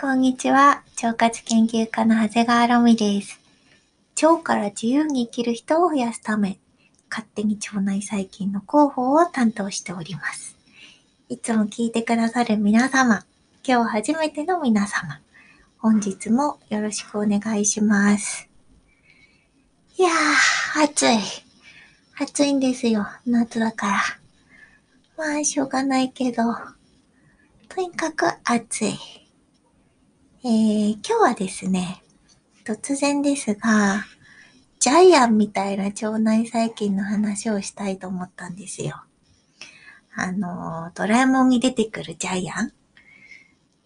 こんにちは。腸活研究家の長谷川ロミです。腸から自由に生きる人を増やすため、勝手に腸内細菌の広報を担当しております。いつも聞いてくださる皆様、今日初めての皆様、本日もよろしくお願いします。いやー、暑い。暑いんですよ。夏だから。まあ、しょうがないけど、とにかく暑い。えー、今日はですね、突然ですが、ジャイアンみたいな腸内細菌の話をしたいと思ったんですよ。あの、ドラえもんに出てくるジャイアン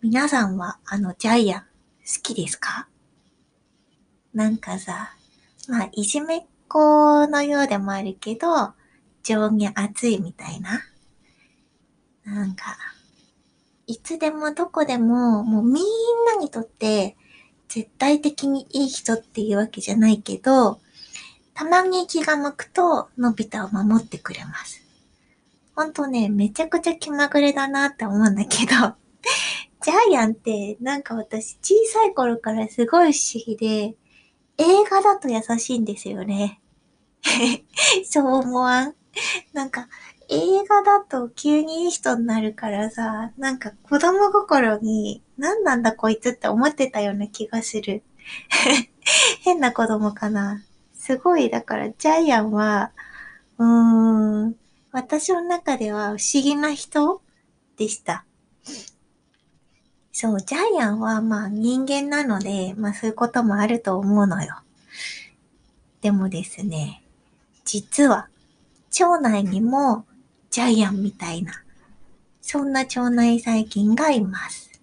皆さんはあのジャイアン好きですか？なんかさ、まあ、いじめっ子のようでもあるけど、情に熱いみたいな。なんか、いつでもどこでも、もうみんなにとって絶対的にいい人っていうわけじゃないけど、たまに気が向くと、のび太を守ってくれます。ほんとね、めちゃくちゃ気まぐれだなって思うんだけど、ジャイアンってなんか私小さい頃からすごい不思議で、映画だと優しいんですよね。そう思わん？なんか映画だと急にいい人になるからさ、なんか子供心に何なんだこいつって思ってたような気がする。変な子供かな。すごい、だからジャイアンは、うーん、私の中では不思議な人でした。そう、ジャイアンはまあ人間なので、まあそういうこともあると思うのよ。でもですね、実は腸内にもジャイアンみたいな、そんな腸内細菌がいます。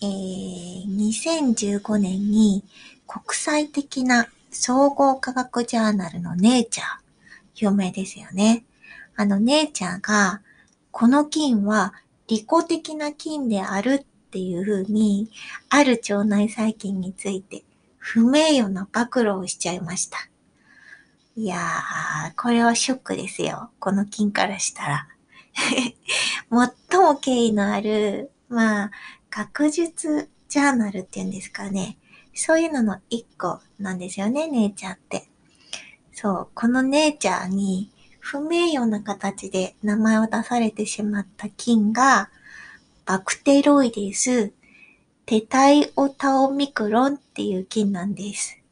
えー、2015年に国際的な総合科学ジャーナルのネイチャー、有名ですよね。あのネイチャーが、この菌は利己的な菌であるっていう風に、ある腸内細菌について不名誉な暴露をしちゃいました。いやー、これはショックですよ。この菌からしたら。最も権威のある、まあ、学術ジャーナルっていうんですかね。そういうのの一個なんですよね、ネイチャーって。そう、このネイチャーに不名誉な形で名前を出されてしまった菌が、バクテロイデス、テタイオタオミクロンっていう菌なんです。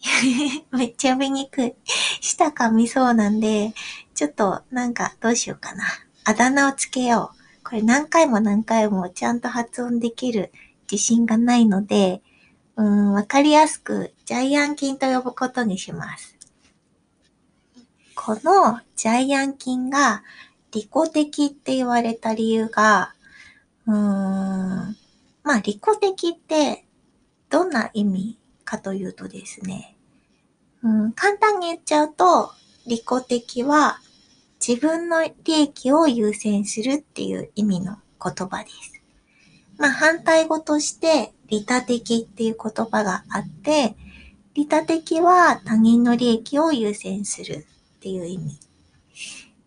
めっちゃ読みにくい。舌噛みそうなんで、ちょっとなんかどうしようかな。あだ名をつけよう。これ何回も何回もちゃんと発音できる自信がないので、うん、わかりやすくジャイアン菌と呼ぶことにします。このジャイアン菌が利己的って言われた理由が、うーん、まあ利己的ってどんな意味かというとですね、うん、簡単に言っちゃうと、利己的は自分の利益を優先するっていう意味の言葉です。まあ反対語として利他的っていう言葉があって、利他的は他人の利益を優先するっていう意味。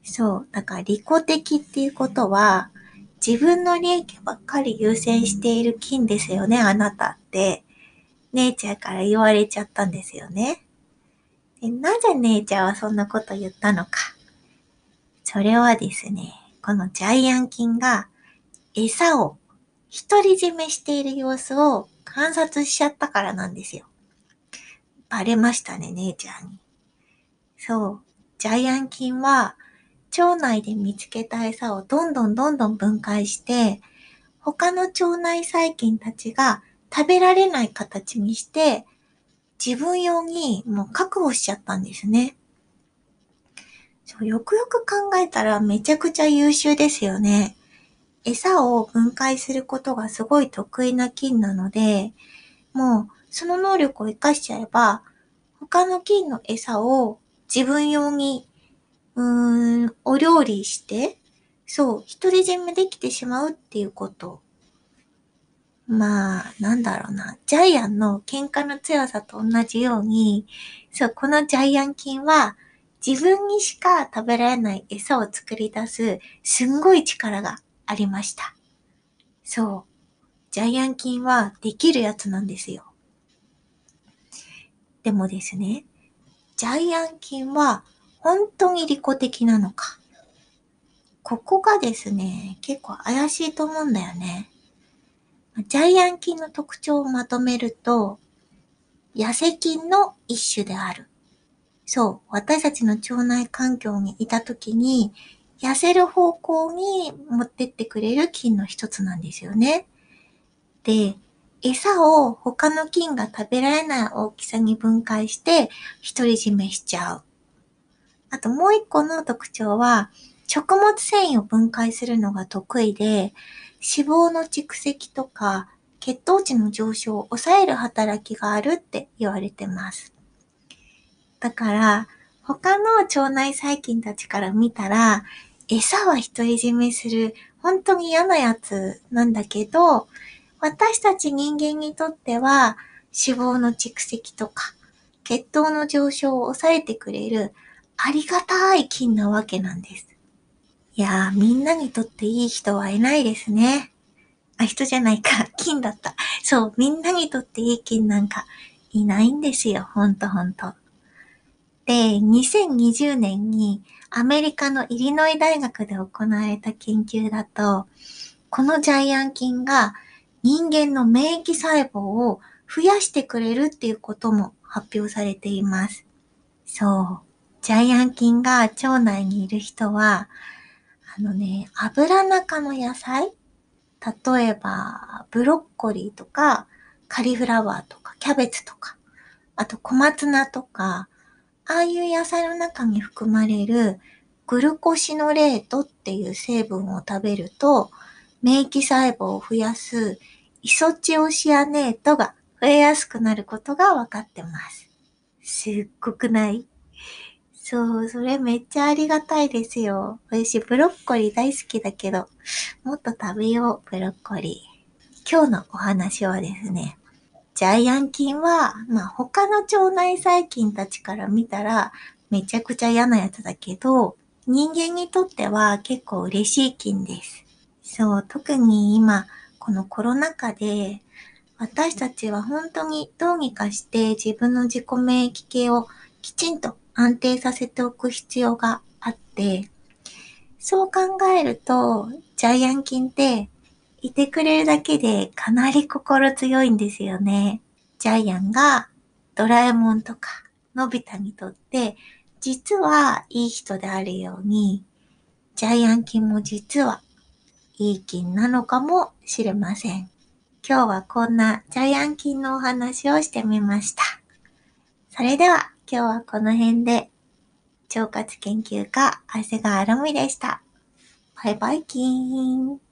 そう。だから利己的っていうことは、自分の利益ばっかり優先している菌ですよね、あなたって。ネイチャーから言われちゃったんですよね。なぜネイチャーはそんなこと言ったのか。それはですね、このジャイアン菌が餌を独り占めしている様子を観察しちゃったからなんですよ。バレましたね、ネイチャーに。そう。ジャイアン菌は腸内で見つけた餌をどんどんどんどん分解して、他の腸内細菌たちが食べられない形にして、自分用にもう確保しちゃったんですね。そうよくよく考えたらめちゃくちゃ優秀ですよね。餌を分解することがすごい得意な菌なので、もうその能力を活かしちゃえば、他の菌の餌を自分用に、うーん、お料理して、そう、独り占めできてしまうっていうこと。まあ、なんだろうな。ジャイアンの喧嘩の強さと同じように、そう、このジャイアン菌は自分にしか食べられない餌を作り出すすんごい力がありました。そう。ジャイアン菌はできるやつなんですよ。でもですね、ジャイアン菌は本当に利己的なのか。ここがですね、結構怪しいと思うんだよね。ジャイアン菌の特徴をまとめると、痩せ菌の一種である。そう、私たちの腸内環境にいた時に、痩せる方向に持ってってくれる菌の一つなんですよね。で、餌を他の菌が食べられない大きさに分解して独り占めしちゃう。あともう一個の特徴は、食物繊維を分解するのが得意で、脂肪の蓄積とか血糖値の上昇を抑える働きがあるって言われてます。だから、他の腸内細菌たちから見たら、餌は独り占めする、本当に嫌なやつなんだけど、私たち人間にとっては、脂肪の蓄積とか、血糖の上昇を抑えてくれる、ありがたい菌なわけなんです。いやー、みんなにとっていい人はいないですね。あ、人じゃないか。金だった。そう、みんなにとっていい金なんかいないんですよ。ほんとほんと。で、2020年にアメリカのイリノイ大学で行われた研究だと、このジャイアン菌が人間の免疫細胞を増やしてくれるっていうことも発表されています。そう。ジャイアン菌が腸内にいる人は、あのね、油中の野菜？例えば、ブロッコリーとか、カリフラワーとか、キャベツとか、あと小松菜とか、ああいう野菜の中に含まれるグルコシノレートっていう成分を食べると、免疫細胞を増やすイソチオシアネートが増えやすくなることが分かってます。すっごくない？そう、それめっちゃありがたいですよ。私、ブロッコリー大好きだけど、もっと食べよう、ブロッコリー。今日のお話はですね、ジャイアン菌は、まあ他の腸内細菌たちから見たら、めちゃくちゃ嫌なやつだけど、人間にとっては結構嬉しい菌です。そう、特に今、このコロナ禍で、私たちは本当にどうにかして自分の自己免疫系をきちんと安定させておく必要があって、そう考えると、ジャイアン菌っていてくれるだけでかなり心強いんですよね。ジャイアンがドラえもんとかのび太にとって実はいい人であるように、ジャイアン菌も実はいい菌なのかもしれません。今日はこんなジャイアン菌のお話をしてみました。それでは今日はこの辺で、腸活研究家、長谷川あるみでした。バイバイキーン。